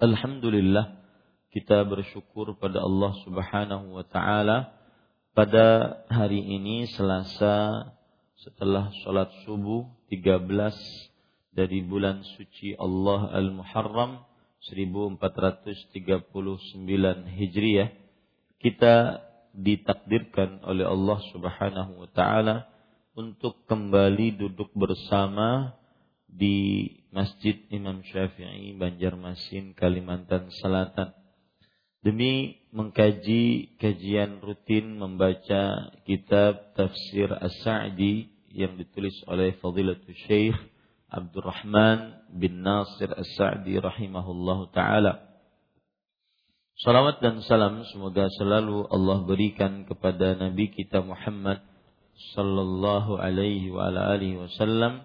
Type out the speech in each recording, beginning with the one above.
Alhamdulillah kita bersyukur pada Allah Subhanahu wa taala. Pada hari ini Selasa setelah sholat subuh 13 dari bulan suci Allah Al-Muharram 1439 Hijriah kita ditakdirkan oleh Allah Subhanahu wa taala untuk kembali duduk bersama di Masjid Imam Syafi'i Banjarmasin Kalimantan Selatan demi mengkaji kajian rutin membaca kitab tafsir As-Sa'di yang ditulis oleh Fadilatul Syekh Abdurrahman bin Nasir As-Sa'di rahimahullahu taala. Salawat dan salam semoga selalu Allah berikan kepada Nabi kita Muhammad sallallahu alaihi wa wasallam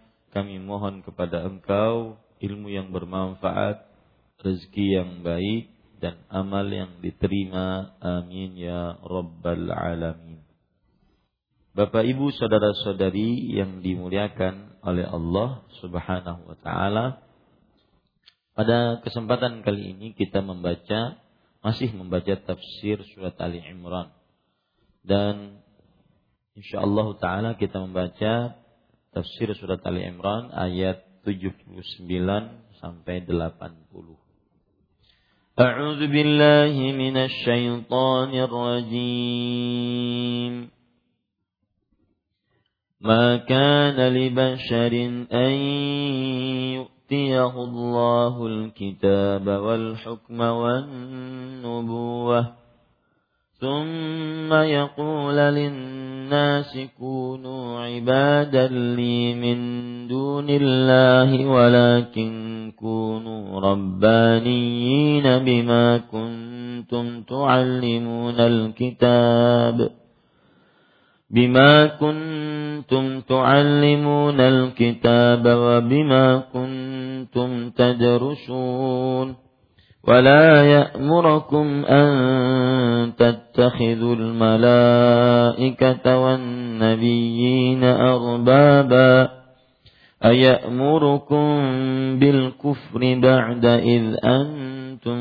kami mohon kepada Engkau ilmu yang bermanfaat, rezeki yang baik dan amal yang diterima. Amin ya rabbal alamin. Bapak Ibu saudara-saudari yang dimuliakan oleh Allah Subhanahu wa taala. Pada kesempatan kali ini kita membaca masih membaca tafsir surat Ali Imran. Dan insyaallah taala kita membaca tafsir surat Ali Imran ayat 79 sampai 80. أعوذ بالله من الشيطان الرجيم ما كان لبشر أن يؤتيه الله الكتاب والحكم والنبوة ثم يقول للناس كونوا عبادا لي من دون الله ولكن كونوا ربانيين بما كنتم تعلمون الكتاب بما كنتم تعلمون الكتاب وبما كنتم تدرسون ولا يأمركم أن تتخذوا الملائكة والنبيين أربابا أيأمركم بالكفر بعد إذ أنتم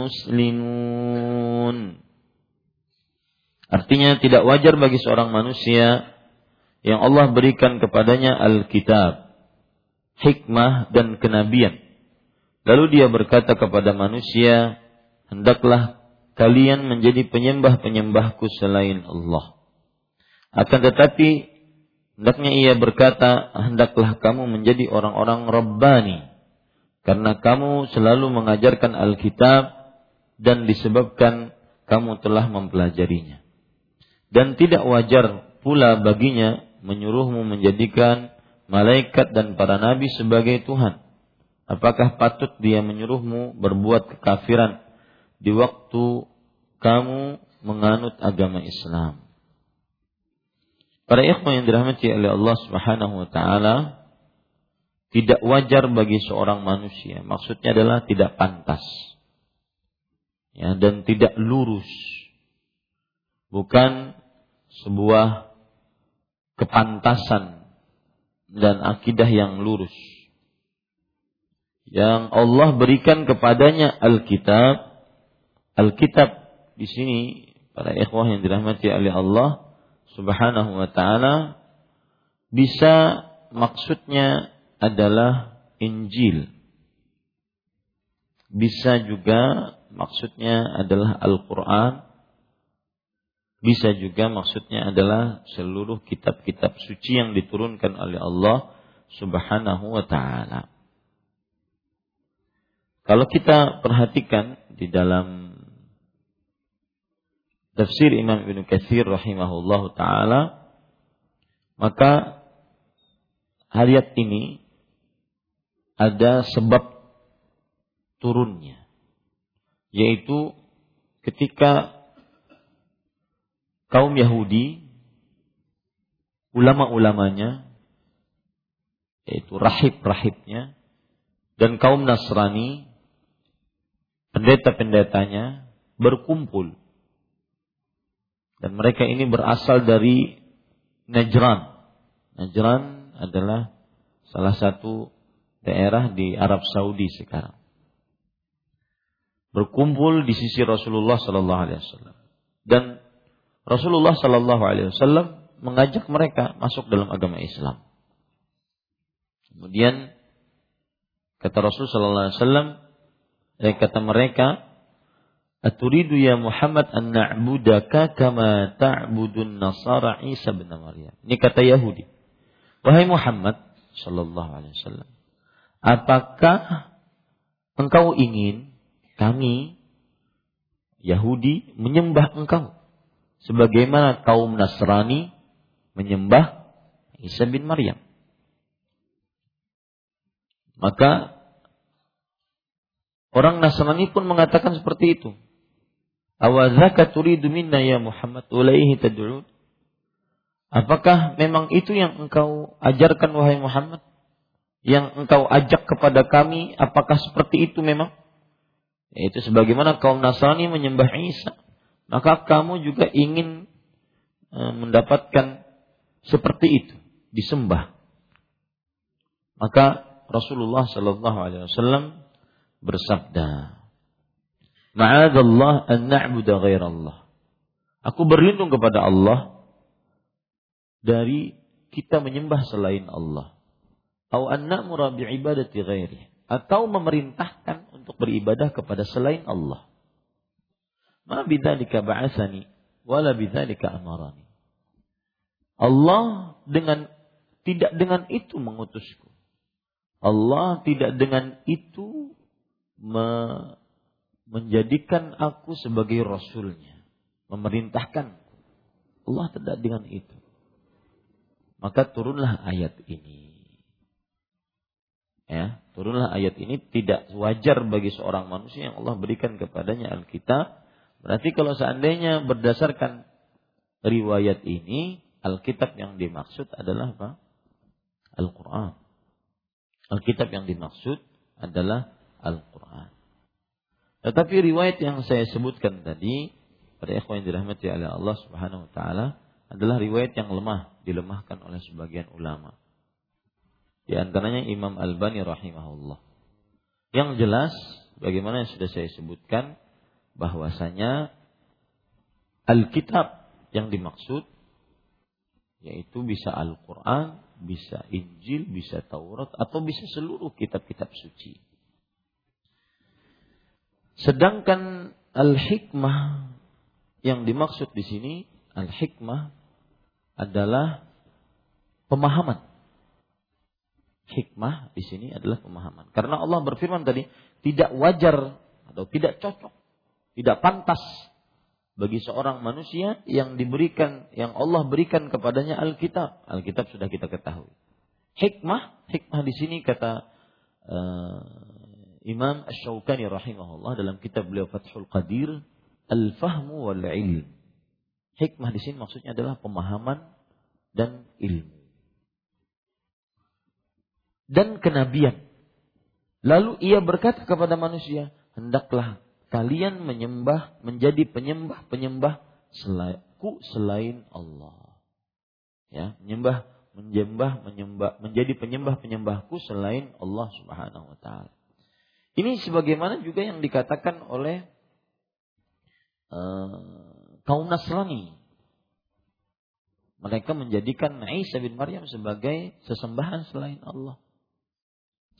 مسلمون Artinya tidak wajar bagi seorang manusia yang Allah berikan kepadanya Alkitab, hikmah dan kenabian. Lalu dia berkata kepada manusia, hendaklah kalian menjadi penyembah-penyembahku selain Allah. Akan tetapi hendaknya ia berkata, hendaklah kamu menjadi orang-orang Rabbani. Karena kamu selalu mengajarkan Alkitab dan disebabkan kamu telah mempelajarinya dan tidak wajar pula baginya menyuruhmu menjadikan malaikat dan para nabi sebagai Tuhan. Apakah patut dia menyuruhmu berbuat kekafiran di waktu kamu menganut agama Islam? Para ikhwan yang dirahmati oleh Allah Subhanahu wa taala, tidak wajar bagi seorang manusia. Maksudnya adalah tidak pantas. Ya, dan tidak lurus. Bukan sebuah kepantasan dan akidah yang lurus yang Allah berikan kepadanya Alkitab Alkitab. Di sini para ikhwah yang dirahmati oleh Allah Subhanahu wa taala bisa maksudnya adalah Injil. Bisa juga maksudnya adalah Al-Qur'an. Bisa juga maksudnya adalah seluruh kitab-kitab suci yang diturunkan oleh Allah Subhanahu wa taala. Kalau kita perhatikan di dalam tafsir Imam Ibnu Katsir rahimahullahu taala maka ayat ini ada sebab turunnya yaitu ketika kaum Yahudi, ulama-ulamanya, yaitu rahib-rahibnya, dan kaum Nasrani, pendeta-pendetanya, berkumpul. Dan mereka ini berasal dari Najran. Najran adalah salah satu daerah di Arab Saudi sekarang. Berkumpul di sisi Rasulullah Sallallahu Alaihi Wasallam dan Rasulullah Shallallahu Alaihi Wasallam mengajak mereka masuk dalam agama Islam. Kemudian kata Rasul Shallallahu Alaihi Wasallam, eh, kata mereka, Aturidu ya Muhammad an na'budaka kama ta'budun nasara Isa bin Maryam. Ini kata Yahudi. Wahai Muhammad sallallahu alaihi wasallam, apakah engkau ingin kami Yahudi menyembah engkau sebagaimana kaum Nasrani menyembah Isa bin Maryam. Maka orang Nasrani pun mengatakan seperti itu. Awazaka turidu minna ya Muhammad ulaihi tad'un? Apakah memang itu yang engkau ajarkan wahai Muhammad? Yang engkau ajak kepada kami, apakah seperti itu memang? Yaitu sebagaimana kaum Nasrani menyembah Isa maka kamu juga ingin e, mendapatkan seperti itu, disembah. Maka Rasulullah Shallallahu Alaihi Wasallam bersabda, "Ma'adallah an na'budu Allah. Aku berlindung kepada Allah dari kita menyembah selain Allah. Atau an na'mura bi'ibadati ghairi. Atau memerintahkan untuk beribadah kepada selain Allah. Ma bidzalika ba'atsani wala bidzalika amarani. Allah dengan tidak dengan itu mengutusku. Allah tidak dengan itu me, menjadikan aku sebagai rasulnya, memerintahkan. Allah tidak dengan itu. Maka turunlah ayat ini. Ya, turunlah ayat ini tidak wajar bagi seorang manusia yang Allah berikan kepadanya Alkitab Berarti kalau seandainya berdasarkan riwayat ini, Alkitab yang dimaksud adalah apa? Al-Quran. Alkitab yang dimaksud adalah Al-Quran. Tetapi riwayat yang saya sebutkan tadi, pada ikhwan yang dirahmati oleh Allah Subhanahu wa taala adalah riwayat yang lemah, dilemahkan oleh sebagian ulama. Di antaranya Imam Al-Bani rahimahullah. Yang jelas bagaimana yang sudah saya sebutkan bahwasanya Alkitab yang dimaksud yaitu bisa Al-Qur'an, bisa Injil, bisa Taurat atau bisa seluruh kitab-kitab suci. Sedangkan al-hikmah yang dimaksud di sini al-hikmah adalah pemahaman. Hikmah di sini adalah pemahaman. Karena Allah berfirman tadi, tidak wajar atau tidak cocok, tidak pantas bagi seorang manusia yang diberikan yang Allah berikan kepadanya Alkitab. Alkitab sudah kita ketahui. Hikmah, hikmah di sini kata uh, Imam Ash-Shawqani rahimahullah dalam kitab beliau Fathul Qadir, al-fahmu wal ilm. Hikmah di sini maksudnya adalah pemahaman dan ilmu. Dan kenabian. Lalu ia berkata kepada manusia, hendaklah kalian menyembah menjadi penyembah-penyembah selaku selain Allah. Ya, menyembah menyembah menyembah menjadi penyembah-penyembahku selain Allah Subhanahu wa taala. Ini sebagaimana juga yang dikatakan oleh uh, kaum Nasrani. Mereka menjadikan Isa bin Maryam sebagai sesembahan selain Allah.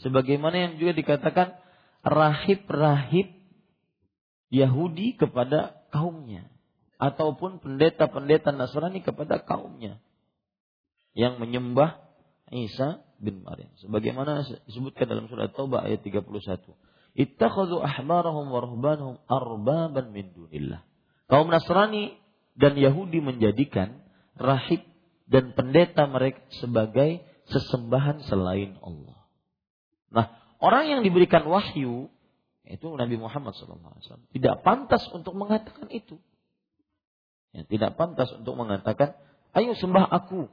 Sebagaimana yang juga dikatakan rahib-rahib Yahudi kepada kaumnya ataupun pendeta-pendeta Nasrani kepada kaumnya yang menyembah Isa bin Maryam sebagaimana disebutkan dalam surat Taubah ayat 31 ittakhadhu ahbarahum wa ruhbanahum arbaban min dunillah kaum Nasrani dan Yahudi menjadikan rahib dan pendeta mereka sebagai sesembahan selain Allah nah orang yang diberikan wahyu itu Nabi Muhammad SAW. Tidak pantas untuk mengatakan itu. Ya, tidak pantas untuk mengatakan, ayo sembah aku.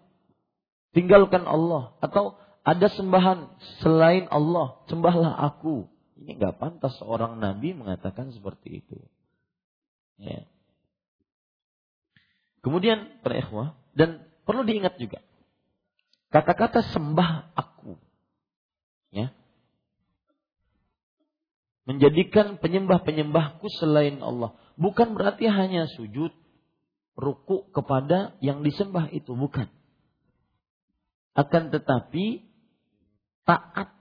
Tinggalkan Allah. Atau ada sembahan selain Allah. Sembahlah aku. Ini nggak pantas seorang Nabi mengatakan seperti itu. Ya. Kemudian para ikhwah, dan perlu diingat juga. Kata-kata sembah aku. Ya, menjadikan penyembah-penyembahku selain Allah. Bukan berarti hanya sujud, ruku kepada yang disembah itu, bukan. Akan tetapi taat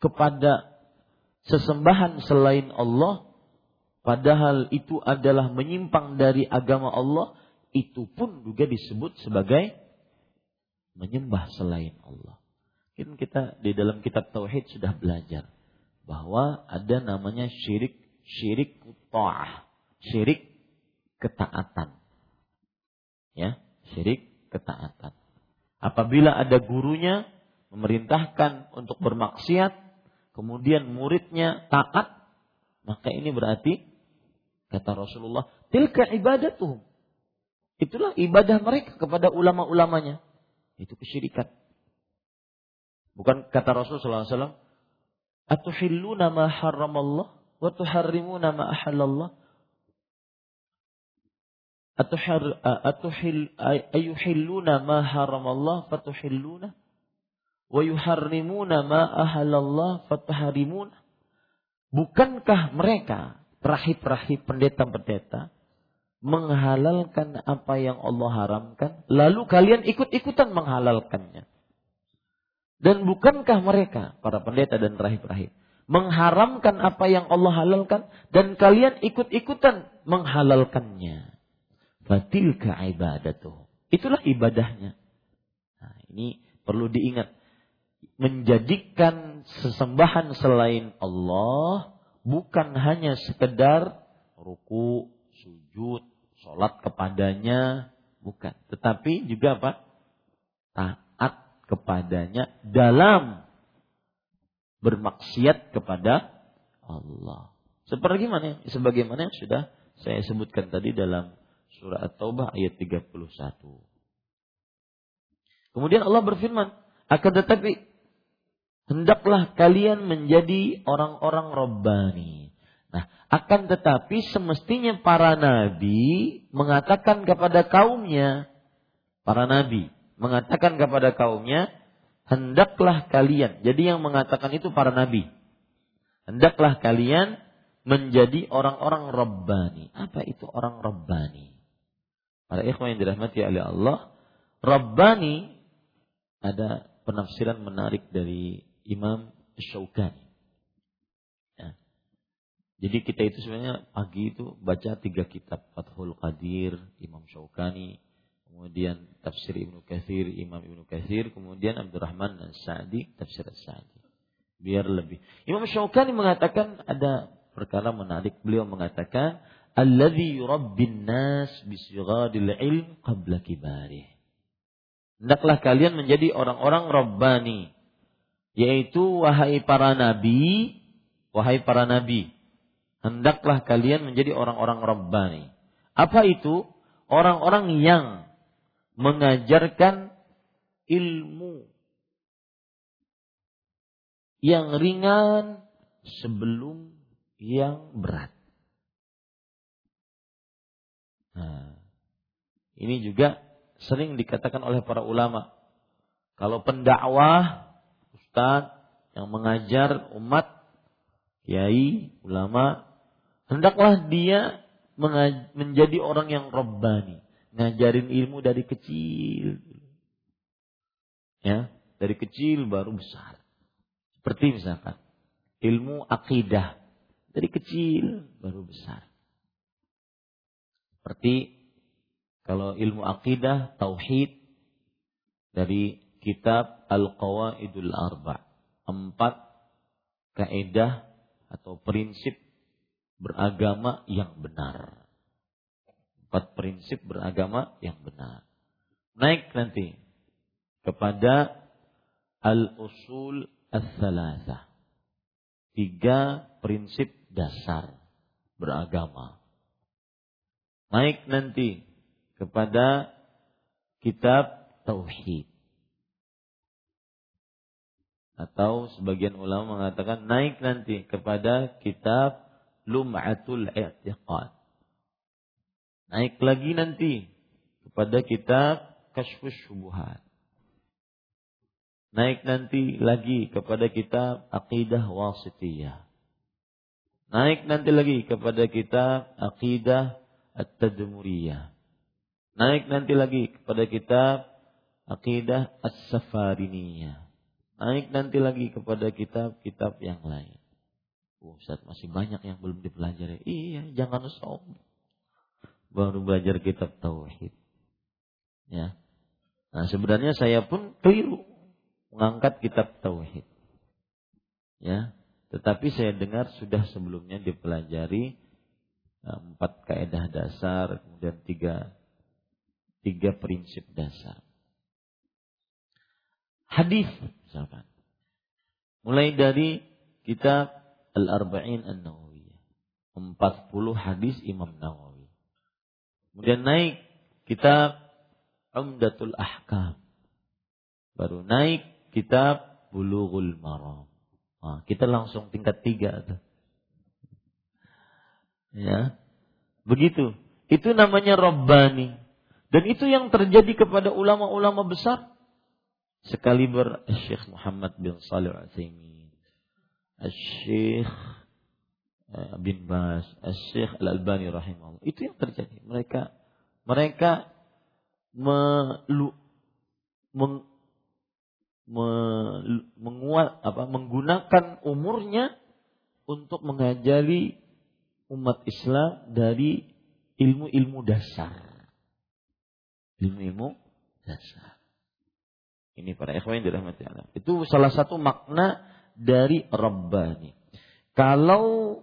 kepada sesembahan selain Allah, padahal itu adalah menyimpang dari agama Allah, itu pun juga disebut sebagai menyembah selain Allah. Mungkin kita di dalam kitab tauhid sudah belajar bahwa ada namanya syirik syirik ta'ah, syirik ketaatan. Ya, syirik ketaatan. Apabila ada gurunya memerintahkan untuk bermaksiat, kemudian muridnya taat, maka ini berarti kata Rasulullah, tilka ibadatuhum. Itulah ibadah mereka kepada ulama-ulamanya. Itu kesyirikan. Bukan kata Rasulullah SAW, Atuhilluna ma haramallah wa tuharrimuna ma ahallallah? Atuhil ayuhilluna ma haramallah fatuhilluna wa yuharrimuna ma ahallallah fatuharrimuna? Bukankah mereka rahib-rahib pendeta-pendeta menghalalkan apa yang Allah haramkan lalu kalian ikut-ikutan menghalalkannya? Dan bukankah mereka, para pendeta dan rahib-rahib, mengharamkan apa yang Allah halalkan dan kalian ikut-ikutan menghalalkannya. Fatilka ibadatuh. Itulah ibadahnya. Nah, ini perlu diingat. Menjadikan sesembahan selain Allah bukan hanya sekedar ruku, sujud, sholat kepadanya, bukan. Tetapi juga apa? Taat kepadanya dalam bermaksiat kepada Allah. Seperti mana? Sebagaimana yang sudah saya sebutkan tadi dalam surah At-Taubah ayat 31. Kemudian Allah berfirman, akan tetapi hendaklah kalian menjadi orang-orang robbani. Nah, akan tetapi semestinya para nabi mengatakan kepada kaumnya, para nabi, mengatakan kepada kaumnya, hendaklah kalian. Jadi yang mengatakan itu para nabi. Hendaklah kalian menjadi orang-orang Rabbani. Apa itu orang Rabbani? Para ikhwan yang dirahmati oleh Allah, Rabbani ada penafsiran menarik dari Imam Syaukani. Ya. Jadi kita itu sebenarnya pagi itu baca tiga kitab Fathul Qadir, Imam Syaukani, kemudian tafsir Ibnu Katsir, Imam Ibnu Katsir, kemudian Abdurrahman As-Sa'di, tafsir As-Sa'di. Biar lebih. Imam Syaukani mengatakan ada perkara menarik. Beliau mengatakan alladhi yurabbin nas bisigharil ilm qabla kibarih. Hendaklah kalian menjadi orang-orang rabbani, yaitu wahai para nabi, wahai para nabi, hendaklah kalian menjadi orang-orang rabbani. Apa itu? Orang-orang yang mengajarkan ilmu yang ringan sebelum yang berat. Nah, ini juga sering dikatakan oleh para ulama. Kalau pendakwah, ustaz yang mengajar umat, kiai, ulama, hendaklah dia menjadi orang yang robbani, ngajarin ilmu dari kecil. Ya, dari kecil baru besar. Seperti misalkan ilmu akidah dari kecil baru besar. Seperti kalau ilmu akidah, tauhid dari kitab Al-Qawaidul Arba. Empat kaidah atau prinsip beragama yang benar. Empat prinsip beragama yang benar. Naik nanti kepada al-usul as-salasah. Tiga prinsip dasar beragama naik nanti kepada kitab tauhid. Atau sebagian ulama mengatakan naik nanti kepada kitab Lum'atul I'tiqad. Naik lagi nanti kepada kitab Kashfus Syubuhat. Naik nanti lagi kepada kitab Aqidah Wasitiyah. Naik nanti lagi kepada kitab Aqidah At-Tadmuriyah. Naik nanti lagi kepada kitab Aqidah As-Safariniyah. Naik nanti lagi kepada kitab-kitab yang lain. Oh, Ustaz, masih banyak yang belum dipelajari. Iya, jangan sombong. Baru belajar kitab Tauhid. Ya. Nah, sebenarnya saya pun keliru mengangkat kitab Tauhid. Ya, tetapi saya dengar sudah sebelumnya dipelajari empat kaidah dasar, kemudian tiga tiga prinsip dasar. Hadis misalkan. Mulai dari kitab Al-Arba'in An-Nawawiyah. 40 hadis Imam Nawawi. Kemudian naik kitab Umdatul Ahkam. Baru naik kitab Bulughul Maram. Nah, kita langsung tingkat tiga. Ya. Begitu. Itu namanya Rabbani. Dan itu yang terjadi kepada ulama-ulama besar. Sekali ber Syekh Muhammad bin Salih Al-Utsaimin, Syekh eh, bin Bas, Syekh Al-Albani rahimahullah. Itu yang terjadi. Mereka mereka melu, meng, me, menguat apa menggunakan umurnya untuk mengajari umat Islam dari ilmu-ilmu dasar. Ilmu-ilmu dasar. Ini para ikhwan dirahmati Allah. Itu salah satu makna dari Rabbani. Kalau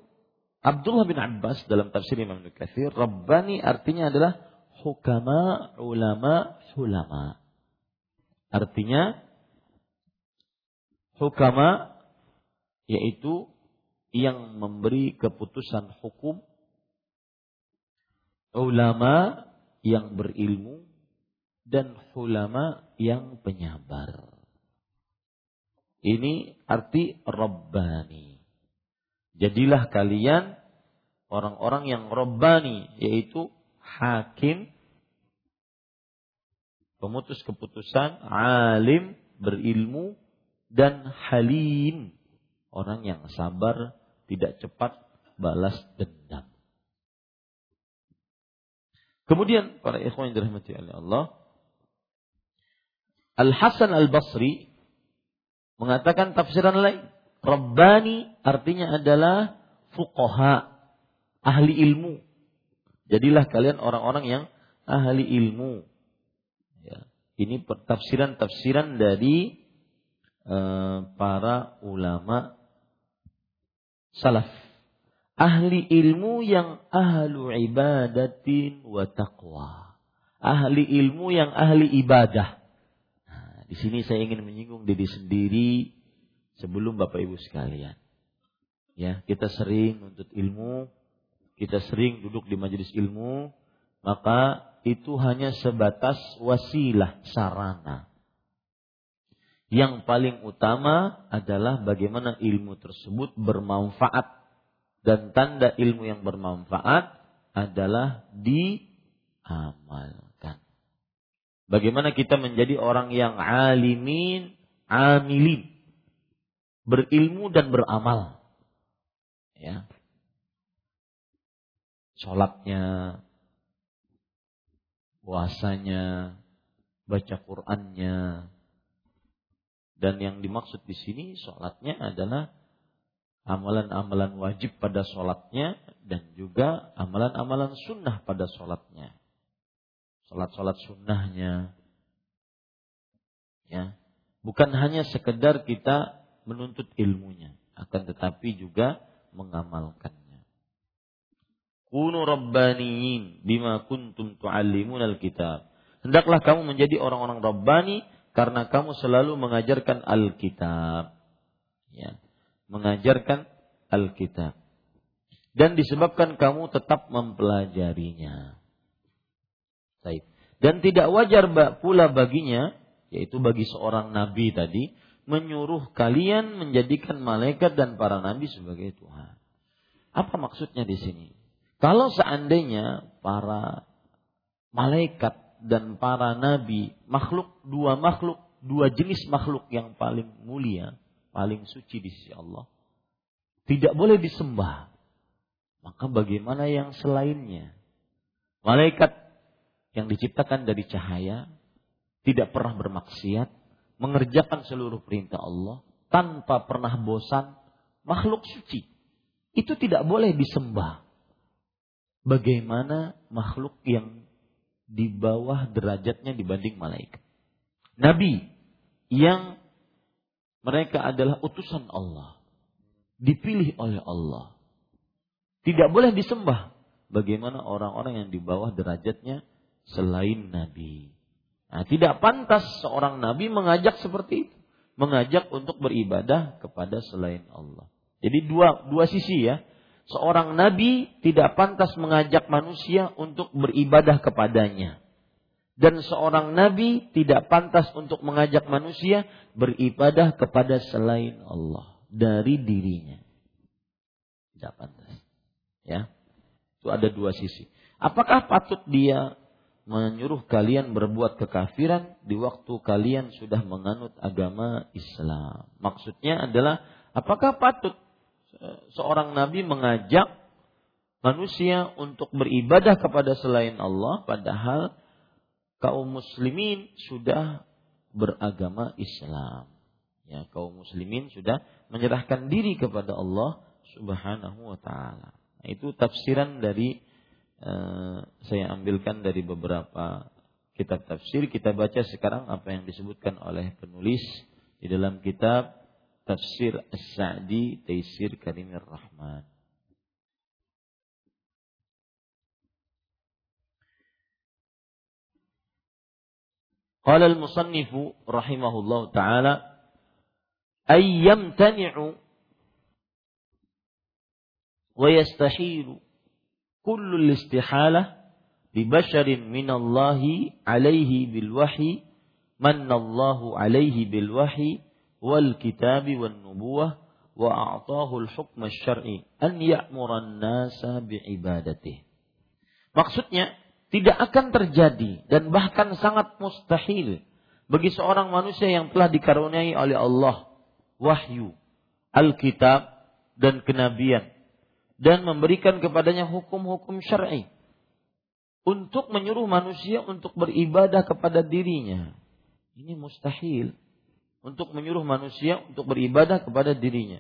Abdullah bin Abbas dalam tafsir Imam Nukathir, Rabbani artinya adalah hukama, ulama, hulama. Artinya hukama yaitu yang memberi keputusan hukum, ulama yang berilmu, dan ulama yang penyabar. Ini arti Rabbani. Jadilah kalian orang-orang yang Rabbani, yaitu hakim, pemutus keputusan, alim, berilmu, dan halim, orang yang sabar tidak cepat balas dendam. Kemudian para ikhwan yang dirahmati oleh Allah, Al Hasan Al Basri mengatakan tafsiran lain. Rabbani artinya adalah fuqaha, ahli ilmu. Jadilah kalian orang-orang yang ahli ilmu. Ya. Ini tafsiran-tafsiran dari uh, para ulama salaf. Ahli ilmu yang ahlu ibadatin wa taqwa. Ahli ilmu yang ahli ibadah. Di sini saya ingin menyinggung diri sendiri sebelum Bapak Ibu sekalian. Ya, kita sering menuntut ilmu, kita sering duduk di majelis ilmu, maka itu hanya sebatas wasilah sarana. Yang paling utama adalah bagaimana ilmu tersebut bermanfaat dan tanda ilmu yang bermanfaat adalah diamalkan. Bagaimana kita menjadi orang yang alimin, amilin, berilmu dan beramal. Ya. Sholatnya, puasanya, baca Qur'annya, dan yang dimaksud di sini sholatnya adalah amalan-amalan wajib pada sholatnya dan juga amalan-amalan sunnah pada sholatnya. Sholat-sholat sunnahnya. Ya. Bukan hanya sekedar kita menuntut ilmunya. Akan tetapi juga mengamalkannya. Kunu rabbaniyin bima kuntum tu'allimun alkitab. Hendaklah kamu menjadi orang-orang rabbani karena kamu selalu mengajarkan alkitab. Ya mengajarkan Alkitab. Dan disebabkan kamu tetap mempelajarinya. Baik. Dan tidak wajar pula baginya, yaitu bagi seorang nabi tadi, menyuruh kalian menjadikan malaikat dan para nabi sebagai Tuhan. Apa maksudnya di sini? Kalau seandainya para malaikat dan para nabi, makhluk dua makhluk, dua jenis makhluk yang paling mulia, paling suci di sisi Allah. Tidak boleh disembah. Maka bagaimana yang selainnya? Malaikat yang diciptakan dari cahaya, tidak pernah bermaksiat, mengerjakan seluruh perintah Allah, tanpa pernah bosan, makhluk suci. Itu tidak boleh disembah. Bagaimana makhluk yang di bawah derajatnya dibanding malaikat. Nabi yang mereka adalah utusan Allah. Dipilih oleh Allah. Tidak boleh disembah. Bagaimana orang-orang yang di bawah derajatnya selain Nabi. Nah, tidak pantas seorang Nabi mengajak seperti itu. Mengajak untuk beribadah kepada selain Allah. Jadi dua, dua sisi ya. Seorang Nabi tidak pantas mengajak manusia untuk beribadah kepadanya dan seorang nabi tidak pantas untuk mengajak manusia beribadah kepada selain Allah dari dirinya. Tidak pantas. Ya. Itu ada dua sisi. Apakah patut dia menyuruh kalian berbuat kekafiran di waktu kalian sudah menganut agama Islam? Maksudnya adalah apakah patut seorang nabi mengajak manusia untuk beribadah kepada selain Allah padahal kaum muslimin sudah beragama Islam. Ya, kaum muslimin sudah menyerahkan diri kepada Allah Subhanahu wa taala. Itu tafsiran dari Eh, saya ambilkan dari beberapa kitab tafsir kita baca sekarang apa yang disebutkan oleh penulis di dalam kitab Tafsir As-Sa'di Taisir Karimir Rahman. Qala al-musannif rahimahullahu taala ay yamtani'u wa yastahilu kullul istihalah bibasharin minallahi alaihi bil wahyi manallahu alaihi bil wahyi wal kitabi wal nubuwah wa a'tahu al hukm al syar'i an ya'mura an nasa bi ibadatihi maksudnya tidak akan terjadi dan bahkan sangat mustahil bagi seorang manusia yang telah dikaruniai oleh Allah wahyu, Alkitab dan kenabian dan memberikan kepadanya hukum-hukum syar'i. untuk menyuruh manusia untuk beribadah kepada dirinya. Ini mustahil. Untuk menyuruh manusia untuk beribadah kepada dirinya.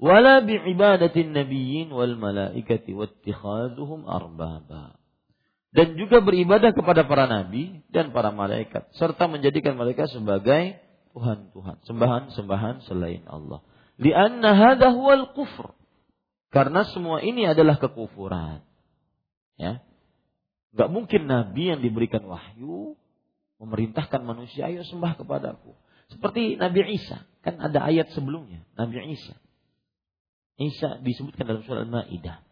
Wala bi'ibadatin nabiyyin wal malaikati wattikhaduhum arbaba. Dan juga beribadah kepada para nabi dan para malaikat. Serta menjadikan mereka sebagai Tuhan-Tuhan. Sembahan-sembahan selain Allah. Lianna hadha huwal kufr. Karena semua ini adalah kekufuran. Ya. Gak mungkin nabi yang diberikan wahyu memerintahkan manusia ayo sembah kepadaku. Seperti Nabi Isa, kan ada ayat sebelumnya, Nabi Isa. Isa disebutkan dalam surah Al-Maidah.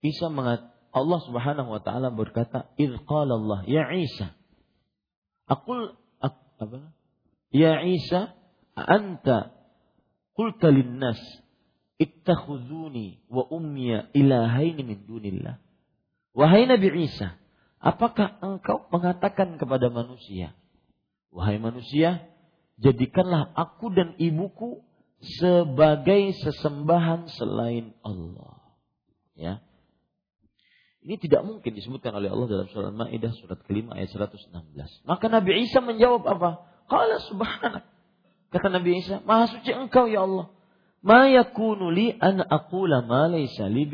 Isa mengat Allah Subhanahu wa taala berkata, "Idz Allah, ya Isa, aqul ak, apa? Ya Isa, anta qulta lin-nas ittakhuzuni wa ummiya ilahaini min dunillah." Wahai Nabi Isa, Apakah engkau mengatakan kepada manusia, wahai manusia, jadikanlah aku dan ibuku sebagai sesembahan selain Allah. Ya. Ini tidak mungkin disebutkan oleh Allah dalam surah Al-Maidah surat kelima ayat 116. Maka Nabi Isa menjawab apa? Qala subhanak. Kata Nabi Isa, Maha suci engkau ya Allah. Ma yakunu li an aqula ma laysa li.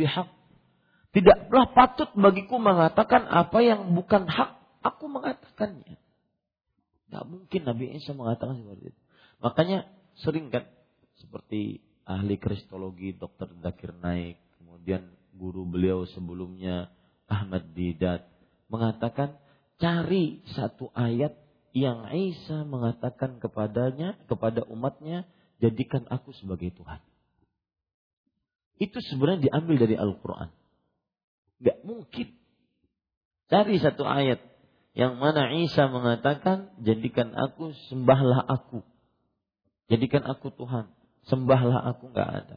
Tidaklah patut bagiku mengatakan apa yang bukan hak. Aku mengatakannya. Tidak mungkin Nabi Isa mengatakan seperti itu. Makanya sering kan seperti ahli kristologi Dr. Zakir Naik, kemudian guru beliau sebelumnya Ahmad Didat mengatakan cari satu ayat yang Isa mengatakan kepadanya kepada umatnya jadikan aku sebagai Tuhan. Itu sebenarnya diambil dari Al-Quran. Gak mungkin. Cari satu ayat yang mana Isa mengatakan, jadikan aku, sembahlah aku. Jadikan aku Tuhan. Sembahlah aku gak ada.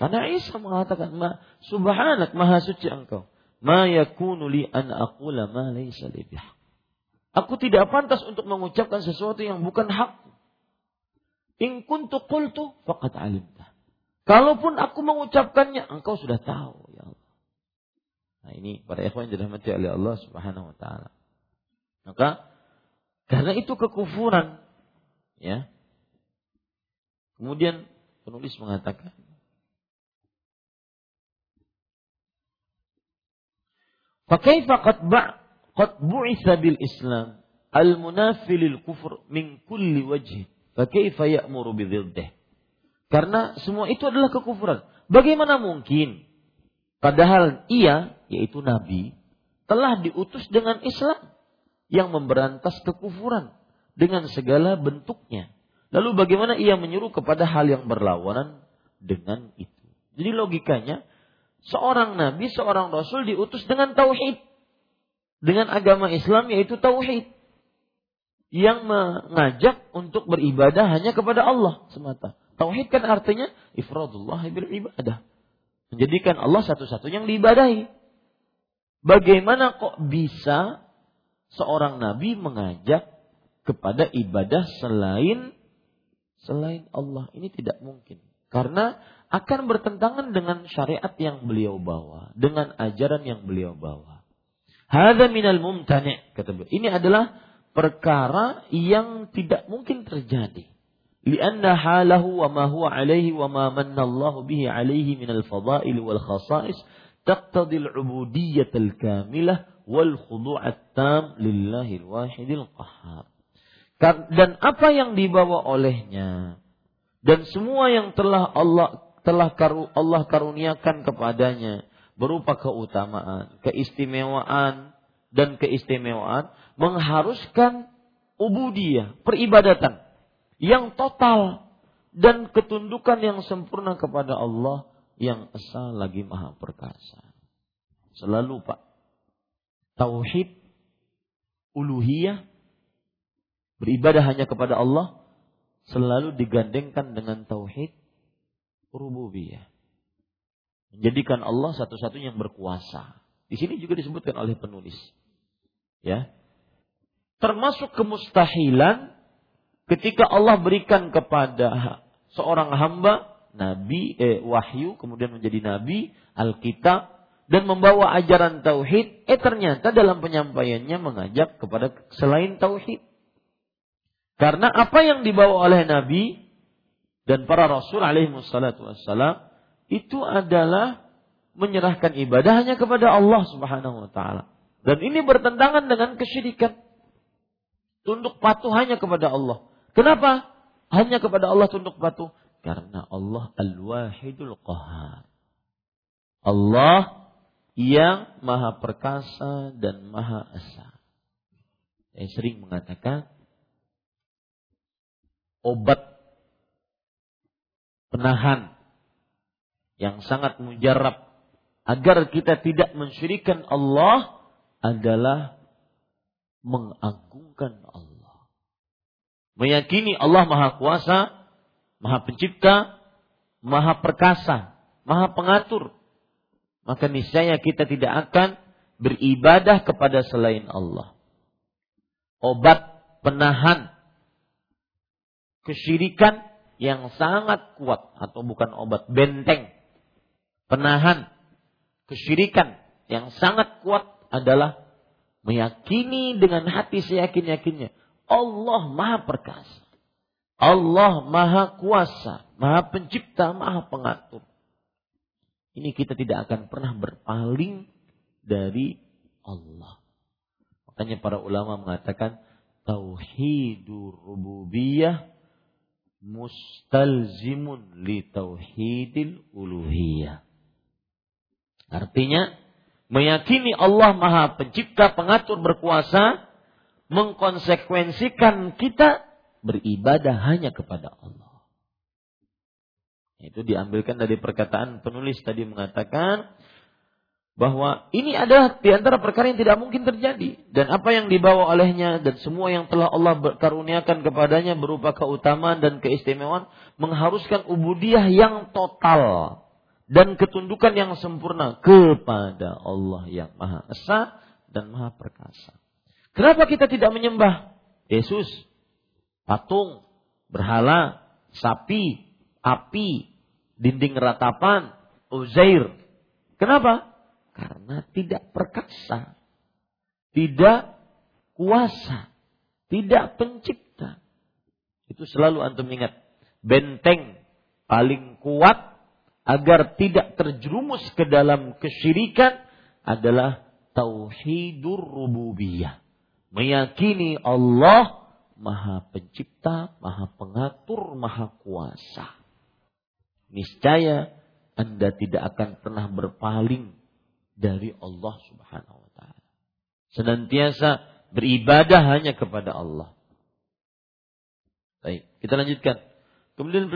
Karena Isa mengatakan, Ma, subhanak maha suci engkau. Ma yakunu li an aqula ma laysa Aku tidak pantas untuk mengucapkan sesuatu yang bukan hak. In kuntu qultu faqad alimta. Kalaupun aku mengucapkannya, engkau sudah tahu ya Allah. Nah ini para ikhwan yang dirahmati oleh Allah Subhanahu wa taala. Maka karena itu kekufuran ya. Kemudian penulis mengatakan Fakaifa qad ba' qad bu'itha bil Islam al munafi lil kufr min kulli wajh. Fakaifa ya'muru. Karena semua itu adalah kekufuran. Bagaimana mungkin Padahal ia, yaitu Nabi, telah diutus dengan Islam yang memberantas kekufuran dengan segala bentuknya. Lalu bagaimana ia menyuruh kepada hal yang berlawanan dengan itu? Jadi logikanya, seorang Nabi, seorang Rasul diutus dengan tauhid. Dengan agama Islam yaitu tauhid. Yang mengajak untuk beribadah hanya kepada Allah semata. Tauhid kan artinya ifradullah bil ibadah Menjadikan Allah satu-satunya yang diibadahi. Bagaimana kok bisa seorang nabi mengajak kepada ibadah selain selain Allah? Ini tidak mungkin. Karena akan bertentangan dengan syariat yang beliau bawa, dengan ajaran yang beliau bawa. Hada minal mumtani' kata beliau. Ini adalah perkara yang tidak mungkin terjadi. Lianna halahu wa ma huwa alaihi wa ma manna Allahu bihi alaihi min al-fadail wal khasais taqtadi al-ubudiyyah al-kamilah wal khudu'at tam lillahi al-wahid al-qahhar. Dan apa yang dibawa olehnya dan semua yang telah Allah telah karu, Allah karuniakan kepadanya berupa keutamaan, keistimewaan dan keistimewaan mengharuskan ubudiyah, peribadatan yang total dan ketundukan yang sempurna kepada Allah yang esa lagi maha perkasa. Selalu Pak, tauhid uluhiyah beribadah hanya kepada Allah selalu digandengkan dengan tauhid rububiyah. Menjadikan Allah satu-satunya yang berkuasa. Di sini juga disebutkan oleh penulis. Ya. Termasuk kemustahilan ketika Allah berikan kepada seorang hamba nabi eh, wahyu kemudian menjadi nabi alkitab dan membawa ajaran tauhid, eh ternyata dalam penyampaiannya mengajak kepada selain tauhid. Karena apa yang dibawa oleh Nabi dan para Rasul alaihi wassalam itu adalah menyerahkan ibadah hanya kepada Allah Subhanahu wa taala. Dan ini bertentangan dengan kesyirikan. Tunduk patuh hanya kepada Allah. Kenapa? Hanya kepada Allah tunduk patuh. Karena Allah Al-Wahidul Qahar. Allah yang maha perkasa dan maha esa. Saya sering mengatakan obat penahan yang sangat mujarab agar kita tidak mensyirikan Allah adalah mengagungkan Allah. Meyakini Allah Maha Kuasa, Maha Pencipta, Maha Perkasa, Maha Pengatur. Maka niscaya kita tidak akan beribadah kepada selain Allah. Obat penahan kesyirikan yang sangat kuat atau bukan obat benteng penahan kesyirikan yang sangat kuat adalah meyakini dengan hati seyakin-yakinnya Allah Maha Perkasa. Allah Maha Kuasa, Maha Pencipta, Maha Pengatur. Ini kita tidak akan pernah berpaling dari Allah. Makanya para ulama mengatakan tauhidur rububiyah mustalzimun li tauhidil uluhiyah. Artinya meyakini Allah Maha Pencipta, Pengatur, Berkuasa mengkonsekuensikan kita beribadah hanya kepada Allah. Itu diambilkan dari perkataan penulis tadi mengatakan bahwa ini adalah di antara perkara yang tidak mungkin terjadi dan apa yang dibawa olehnya dan semua yang telah Allah karuniakan kepadanya berupa keutamaan dan keistimewaan mengharuskan ubudiyah yang total dan ketundukan yang sempurna kepada Allah yang Maha Esa dan Maha Perkasa. Kenapa kita tidak menyembah Yesus, patung, berhala, sapi, api, dinding ratapan, Uzair? Kenapa? Karena tidak perkasa. Tidak kuasa. Tidak pencipta. Itu selalu antum ingat. Benteng paling kuat agar tidak terjerumus ke dalam kesyirikan adalah tauhidur rububiyah. Meyakini Allah Maha Pencipta, Maha Pengatur, Maha Kuasa. Niscaya Anda tidak akan pernah berpaling dari Allah Subhanahu wa taala. Senantiasa beribadah hanya kepada Allah. Baik, kita lanjutkan. Kemudian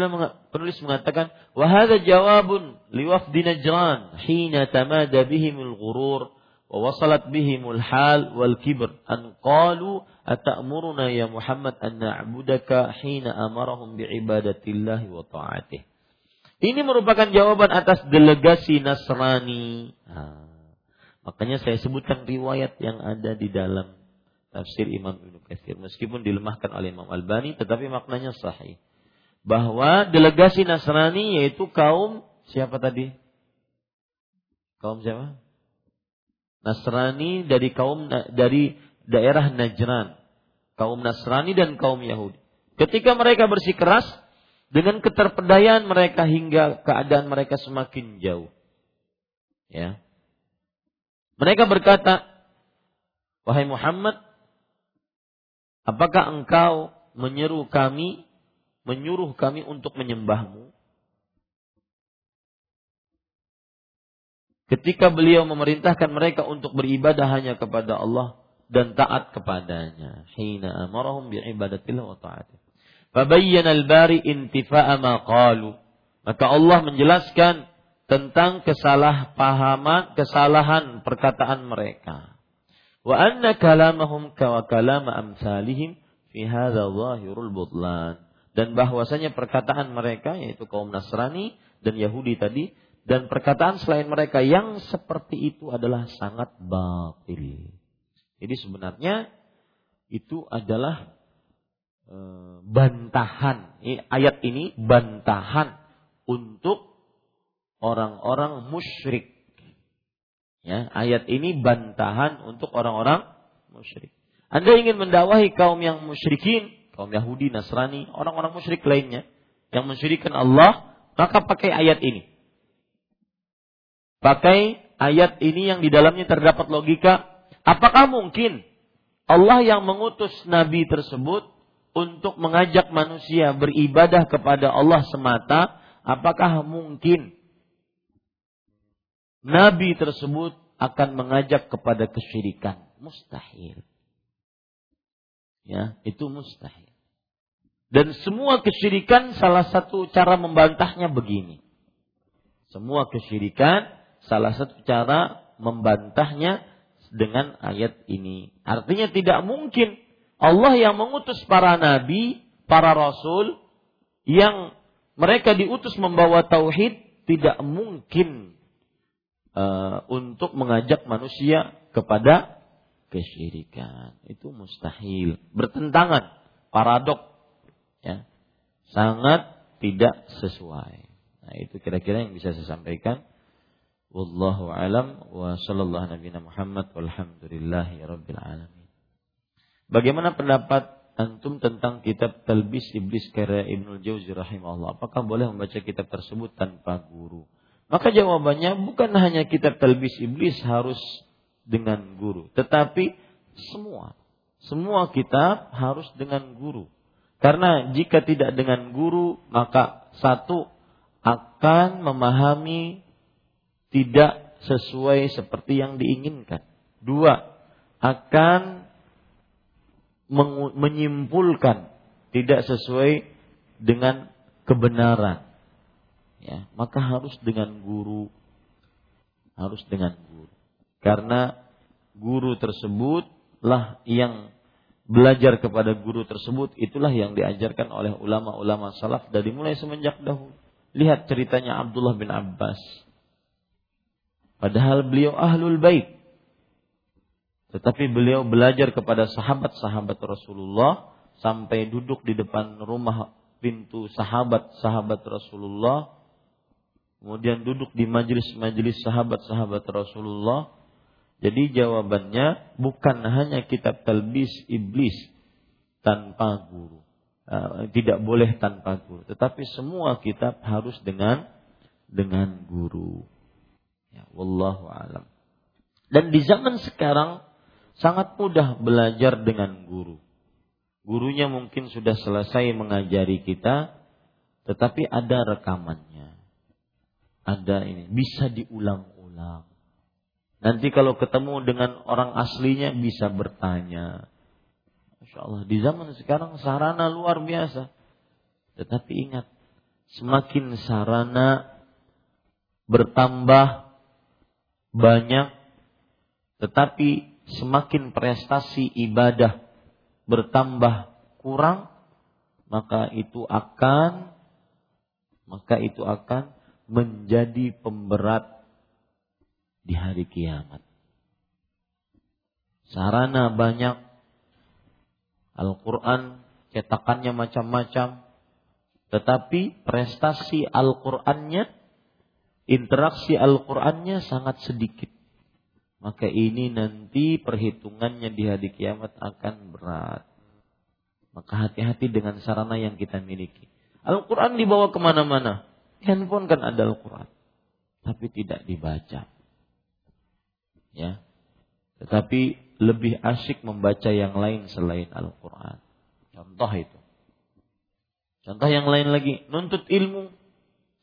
penulis mengatakan, "Wa hadha jawabun liwafdi Najran hina tamada bihimul ghurur wa wasalat bihimul hal wal kibr an qalu atamuruna ya Muhammad an na'budaka hina amarahum biibadatillahi wa ta'atih." Ini merupakan jawaban atas delegasi Nasrani. Nah, Makanya saya sebutkan riwayat yang ada di dalam tafsir Imam Ibnu Katsir meskipun dilemahkan oleh Imam Albani tetapi maknanya sahih. Bahwa delegasi Nasrani yaitu kaum siapa tadi? Kaum siapa? Nasrani dari kaum dari daerah Najran. Kaum Nasrani dan kaum Yahudi. Ketika mereka bersikeras dengan keterpedayaan mereka hingga keadaan mereka semakin jauh. Ya. Mereka berkata, Wahai Muhammad, apakah engkau menyeru kami, menyuruh kami untuk menyembahmu? Ketika beliau memerintahkan mereka untuk beribadah hanya kepada Allah dan taat kepadanya. Hina amarahum bi'ibadatillah wa ta'atih. Fabayyana al-bari intifa'a ma qalu. Maka Allah menjelaskan tentang kesalahpahaman, kesalahan perkataan mereka. Wa anna kalamahum kawa kalama amsalihim fi hadza zahirul butlan. Dan bahwasanya perkataan mereka yaitu kaum Nasrani dan Yahudi tadi dan perkataan selain mereka yang seperti itu adalah sangat batil. Jadi sebenarnya itu adalah e, bantahan. Ayat ini bantahan untuk orang-orang musyrik Ya, ayat ini bantahan untuk orang-orang musyrik. Anda ingin mendakwahi kaum yang musyrikin, kaum Yahudi, Nasrani, orang-orang musyrik lainnya yang mensyirikan Allah, maka pakai ayat ini. Pakai ayat ini yang di dalamnya terdapat logika. Apakah mungkin Allah yang mengutus nabi tersebut untuk mengajak manusia beribadah kepada Allah semata, apakah mungkin nabi tersebut akan mengajak kepada kesyirikan? Mustahil. Ya, itu mustahil. Dan semua kesyirikan salah satu cara membantahnya begini. Semua kesyirikan salah satu cara membantahnya dengan ayat ini. Artinya tidak mungkin Allah yang mengutus para nabi, para rasul yang mereka diutus membawa tauhid tidak mungkin uh, untuk mengajak manusia kepada kesyirikan. Itu mustahil, bertentangan, paradok ya. Sangat tidak sesuai. Nah, itu kira-kira yang bisa saya sampaikan. Wallahu alam wa sallallahu nabiyana Muhammad walhamdulillahi rabbil alamin. Bagaimana pendapat antum tentang kitab Talbis Iblis karya Ibnu Jauzi rahimahullah? Apakah boleh membaca kitab tersebut tanpa guru? Maka jawabannya bukan hanya kitab talbis iblis harus dengan guru, tetapi semua semua kitab harus dengan guru. Karena jika tidak dengan guru, maka satu akan memahami tidak sesuai seperti yang diinginkan. Dua, akan menyimpulkan tidak sesuai dengan kebenaran ya maka harus dengan guru harus dengan guru karena guru tersebutlah yang belajar kepada guru tersebut itulah yang diajarkan oleh ulama-ulama salaf dari mulai semenjak dahulu. Lihat ceritanya Abdullah bin Abbas. Padahal beliau ahlul bait. Tetapi beliau belajar kepada sahabat-sahabat Rasulullah sampai duduk di depan rumah pintu sahabat-sahabat Rasulullah. Kemudian duduk di majelis-majelis sahabat-sahabat Rasulullah. Jadi jawabannya bukan hanya kitab talbis iblis tanpa guru. Uh, tidak boleh tanpa guru, tetapi semua kitab harus dengan dengan guru. Ya, wallahu alam. Dan di zaman sekarang sangat mudah belajar dengan guru. Gurunya mungkin sudah selesai mengajari kita, tetapi ada rekamannya ada ini bisa diulang-ulang. Nanti kalau ketemu dengan orang aslinya bisa bertanya. Masya Allah di zaman sekarang sarana luar biasa. Tetapi ingat, semakin sarana bertambah banyak, tetapi semakin prestasi ibadah bertambah kurang, maka itu akan maka itu akan menjadi pemberat di hari kiamat. Sarana banyak, Al-Quran cetakannya macam-macam, tetapi prestasi Al-Qurannya, interaksi Al-Qurannya sangat sedikit. Maka ini nanti perhitungannya di hari kiamat akan berat. Maka hati-hati dengan sarana yang kita miliki. Al-Quran dibawa ke mana-mana handphone kan ada Al-Quran. Tapi tidak dibaca. Ya. Tetapi lebih asyik membaca yang lain selain Al-Quran. Contoh itu. Contoh yang lain lagi. Nuntut ilmu.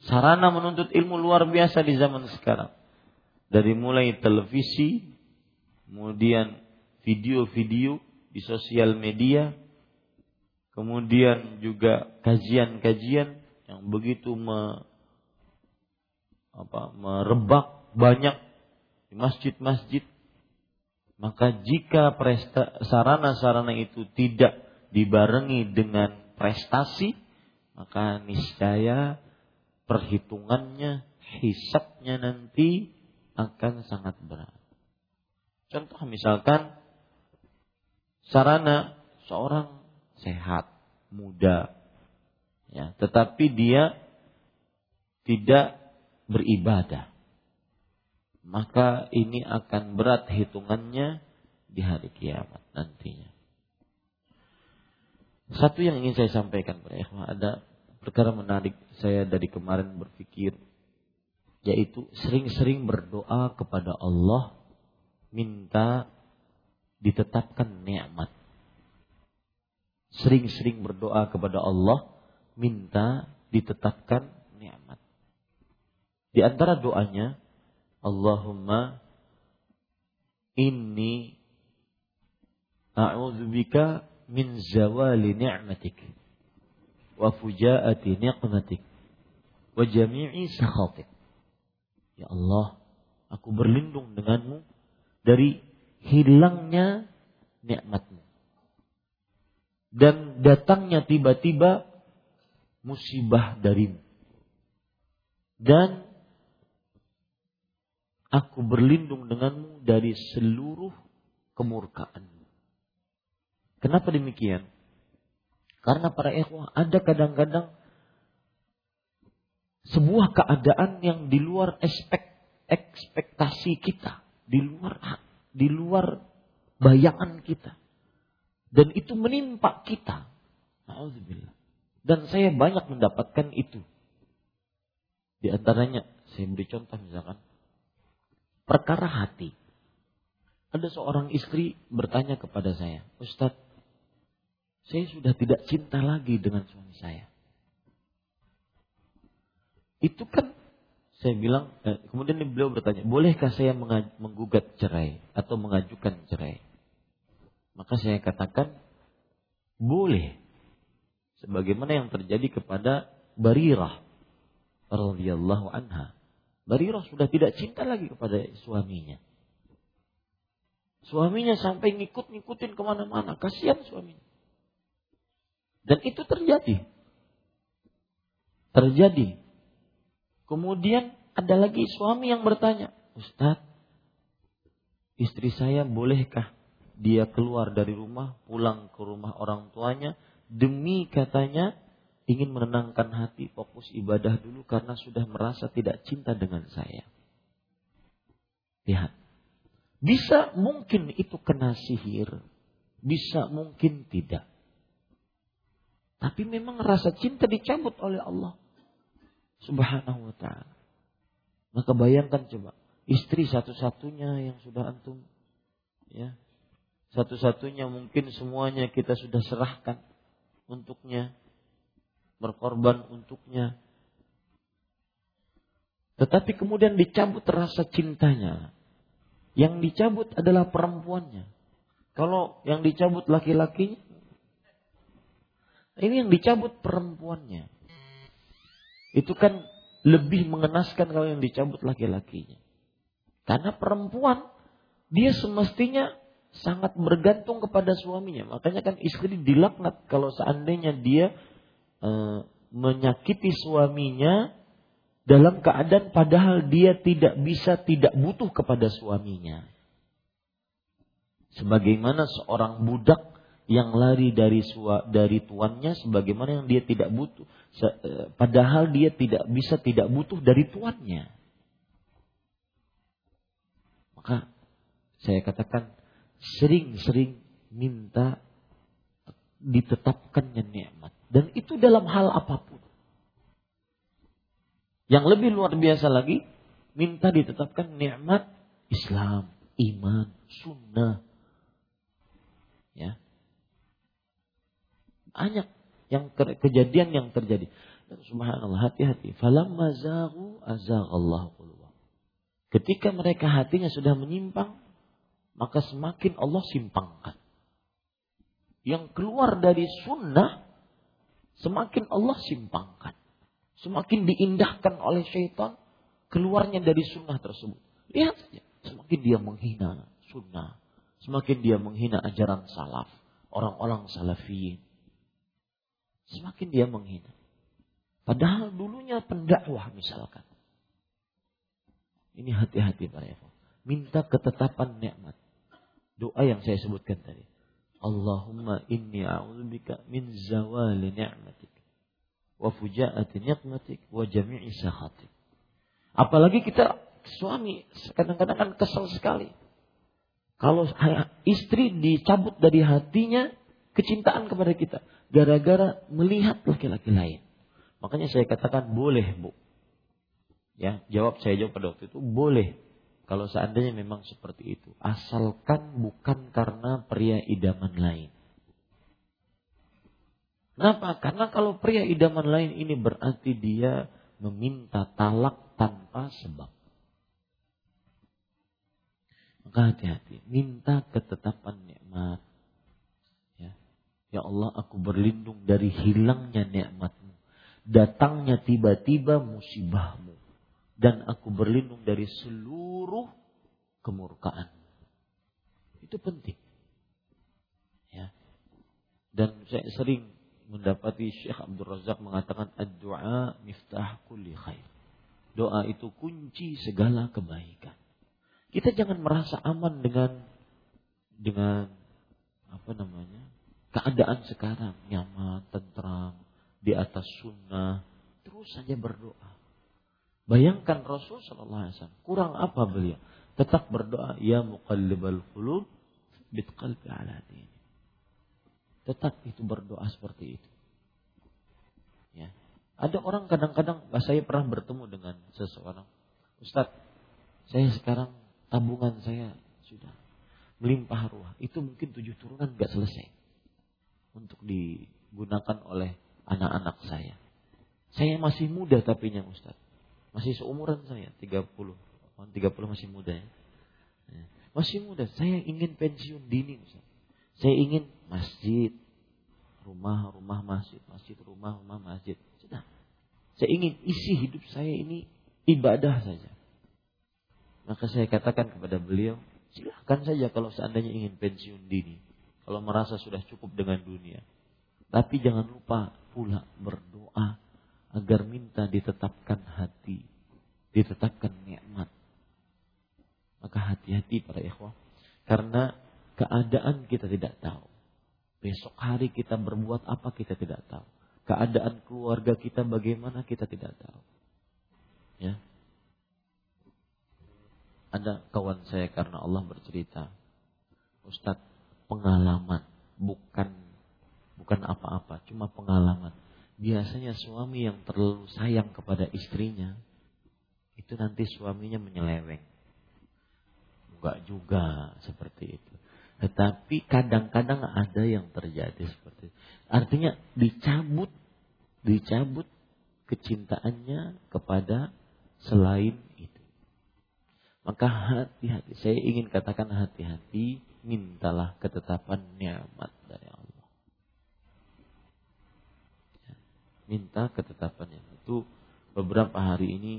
Sarana menuntut ilmu luar biasa di zaman sekarang. Dari mulai televisi. Kemudian video-video di sosial media. Kemudian juga kajian-kajian yang begitu me, apa merebak banyak di masjid-masjid maka jika sarana-sarana itu tidak dibarengi dengan prestasi maka niscaya perhitungannya hisapnya nanti akan sangat berat contoh misalkan sarana seorang sehat muda ya tetapi dia tidak beribadah. Maka ini akan berat hitungannya di hari kiamat nantinya. Satu yang ingin saya sampaikan pada ikhwah ada perkara menarik saya dari kemarin berpikir yaitu sering-sering berdoa kepada Allah minta ditetapkan nikmat. Sering-sering berdoa kepada Allah minta ditetapkan nikmat. Di antara doanya Allahumma inni a'udzubika min zawali ni'matik wa fujaati niqmatik wa jami'i sakhatik. Ya Allah, aku berlindung denganmu dari hilangnya nikmatmu dan datangnya tiba-tiba musibah darimu. Dan aku berlindung denganmu dari seluruh kemurkaanmu. Kenapa demikian? Karena para ikhwah ada kadang-kadang sebuah keadaan yang di luar ekspek, ekspektasi kita, di luar di luar bayangan kita. Dan itu menimpa kita. Alhamdulillah. Dan saya banyak mendapatkan itu. Di antaranya, saya beri contoh misalkan, perkara hati. Ada seorang istri bertanya kepada saya, Ustadz, saya sudah tidak cinta lagi dengan suami saya. Itu kan saya bilang, eh, kemudian beliau bertanya, bolehkah saya menggugat cerai atau mengajukan cerai? Maka saya katakan, boleh. Sebagaimana yang terjadi kepada Barirah radhiyallahu anha. Barirah sudah tidak cinta lagi kepada suaminya. Suaminya sampai ngikut-ngikutin ke mana-mana. Kasihan suaminya. Dan itu terjadi. Terjadi. Kemudian ada lagi suami yang bertanya, Ustadz, istri saya bolehkah dia keluar dari rumah, pulang ke rumah orang tuanya, demi katanya ingin menenangkan hati, fokus ibadah dulu karena sudah merasa tidak cinta dengan saya. Lihat. Bisa mungkin itu kena sihir. Bisa mungkin tidak. Tapi memang rasa cinta dicabut oleh Allah Subhanahu wa taala. Maka bayangkan coba, istri satu-satunya yang sudah antum ya. Satu-satunya mungkin semuanya kita sudah serahkan untuknya, berkorban untuknya. Tetapi kemudian dicabut rasa cintanya. Yang dicabut adalah perempuannya. Kalau yang dicabut laki-lakinya, ini yang dicabut perempuannya. Itu kan lebih mengenaskan kalau yang dicabut laki-lakinya. Karena perempuan dia semestinya sangat bergantung kepada suaminya. Makanya kan istri dilaknat kalau seandainya dia e, menyakiti suaminya dalam keadaan padahal dia tidak bisa tidak butuh kepada suaminya. Sebagaimana seorang budak yang lari dari sua, dari tuannya sebagaimana yang dia tidak butuh eh, padahal dia tidak bisa tidak butuh dari tuannya maka saya katakan sering-sering minta ditetapkannya nikmat dan itu dalam hal apa pun yang lebih luar biasa lagi minta ditetapkan nikmat Islam iman sunnah ya banyak yang kejadian yang terjadi. Dan subhanallah hati-hati. Falamma zaghu azaghallahu qulubahum. Ketika mereka hatinya sudah menyimpang, maka semakin Allah simpangkan. Yang keluar dari sunnah, semakin Allah simpangkan. Semakin diindahkan oleh syaitan, keluarnya dari sunnah tersebut. Lihat saja, semakin dia menghina sunnah. Semakin dia menghina ajaran salaf. Orang-orang salafiyin semakin dia menghina. Padahal dulunya pendakwah misalkan. Ini hati-hati para. Minta ketetapan nikmat. Doa yang saya sebutkan tadi. Allahumma inni a'udzubika min zawali ni'matik wa fujaati ni'matik wa jami'i sakhatik. Apalagi kita suami kadang-kadang kan kesel sekali. Kalau istri dicabut dari hatinya kecintaan kepada kita gara-gara melihat laki-laki lain. Makanya saya katakan boleh, Bu. Ya, jawab saya jawab pada waktu itu boleh. Kalau seandainya memang seperti itu, asalkan bukan karena pria idaman lain. Kenapa? Karena kalau pria idaman lain ini berarti dia meminta talak tanpa sebab. Maka hati-hati, minta ketetapan nikmat. Ya. ya Allah, aku berlindung dari hilangnya nikmatmu, datangnya tiba-tiba musibahmu, dan aku berlindung dari seluruh kemurkaan. Itu penting. Ya. Dan saya sering mendapati Syekh Abdul Razak mengatakan ad-du'a miftah kulli khair. Doa itu kunci segala kebaikan. Kita jangan merasa aman dengan dengan apa namanya? keadaan sekarang nyaman, tentram, di atas sunnah, terus saja berdoa. Bayangkan Rasul Shallallahu Alaihi Wasallam kurang apa beliau? Tetap berdoa, ya muqallibal qulub, bitqalbi ala dini. Tetap itu berdoa seperti itu. Ya. Ada orang kadang-kadang, saya pernah bertemu dengan seseorang. Ustadz, saya sekarang tabungan saya sudah melimpah ruah. Itu mungkin tujuh turunan gak selesai. Untuk digunakan oleh anak-anak saya. Saya masih muda tapi yang Ustaz. Masih seumuran saya, 30. 30 masih muda ya. ya. Masih muda, saya ingin pensiun dini Ustaz. Saya ingin masjid, rumah, rumah masjid, masjid, rumah, rumah masjid. Sudah. Saya ingin isi hidup saya ini ibadah saja. Maka saya katakan kepada beliau, silahkan saja kalau seandainya ingin pensiun dini. Kalau merasa sudah cukup dengan dunia. Tapi jangan lupa pula berdoa agar minta ditetapkan hati, ditetapkan nikmat. Maka hati-hati para ikhwah. Karena Keadaan kita tidak tahu. Besok hari kita berbuat apa kita tidak tahu. Keadaan keluarga kita bagaimana kita tidak tahu. Ya. Ada kawan saya karena Allah bercerita, Ustadz pengalaman bukan bukan apa-apa, cuma pengalaman. Biasanya suami yang terlalu sayang kepada istrinya, itu nanti suaminya menyeleweng. Enggak juga seperti itu. Tetapi kadang-kadang ada yang terjadi seperti itu. Artinya dicabut, dicabut kecintaannya kepada selain itu. Maka hati-hati, saya ingin katakan hati-hati, mintalah ketetapan nikmat dari Allah. Ya, minta ketetapan yang itu beberapa hari ini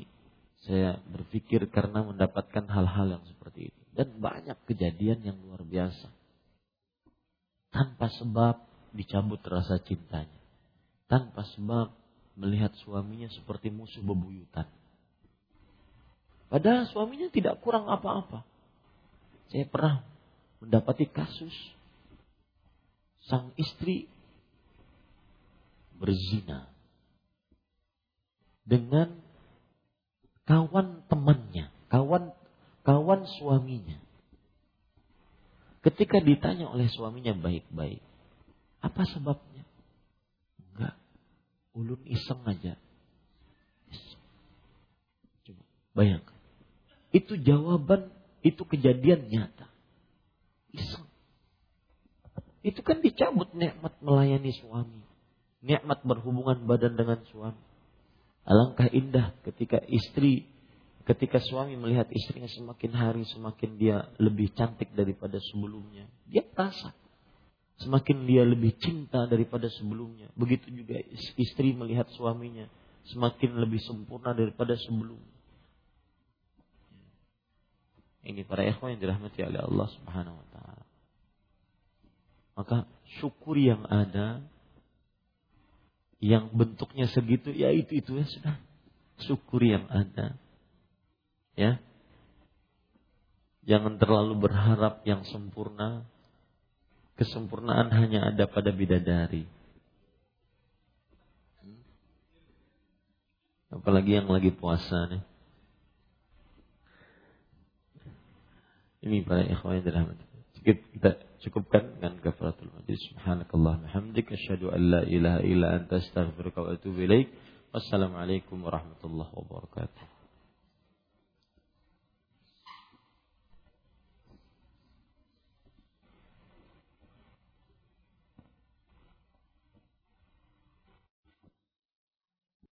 saya berpikir karena mendapatkan hal-hal yang seperti itu. Dan banyak kejadian yang luar biasa. Tanpa sebab dicabut rasa cintanya. Tanpa sebab melihat suaminya seperti musuh bebuyutan. Padahal suaminya tidak kurang apa-apa. Saya pernah mendapati kasus sang istri berzina dengan kawan temannya, kawan kawan suaminya. Ketika ditanya oleh suaminya baik-baik, apa sebabnya? Enggak, ulun iseng aja. Coba bayangkan. Itu jawaban, itu kejadian nyata. Iseng. Itu kan dicabut nikmat melayani suami. Nikmat berhubungan badan dengan suami. Alangkah indah ketika istri ketika suami melihat istrinya semakin hari semakin dia lebih cantik daripada sebelumnya, dia merasa semakin dia lebih cinta daripada sebelumnya. Begitu juga istri melihat suaminya semakin lebih sempurna daripada sebelumnya. Ini para ikhwan yang dirahmati oleh Allah Subhanahu wa taala. Maka syukur yang ada yang bentuknya segitu ya itu itu ya sudah. Syukur yang ada Ya. Jangan terlalu berharap yang sempurna. Kesempurnaan hanya ada pada bidadari. Apalagi yang lagi puasa nih. Ini para ikhwan dirahmati. Kita cukupkan dengan kafaratul majlis. Subhanakallah hamdik asyhadu an la ilaha illa anta astaghfiruka wa atubu ilaik. Wassalamualaikum warahmatullahi wabarakatuh.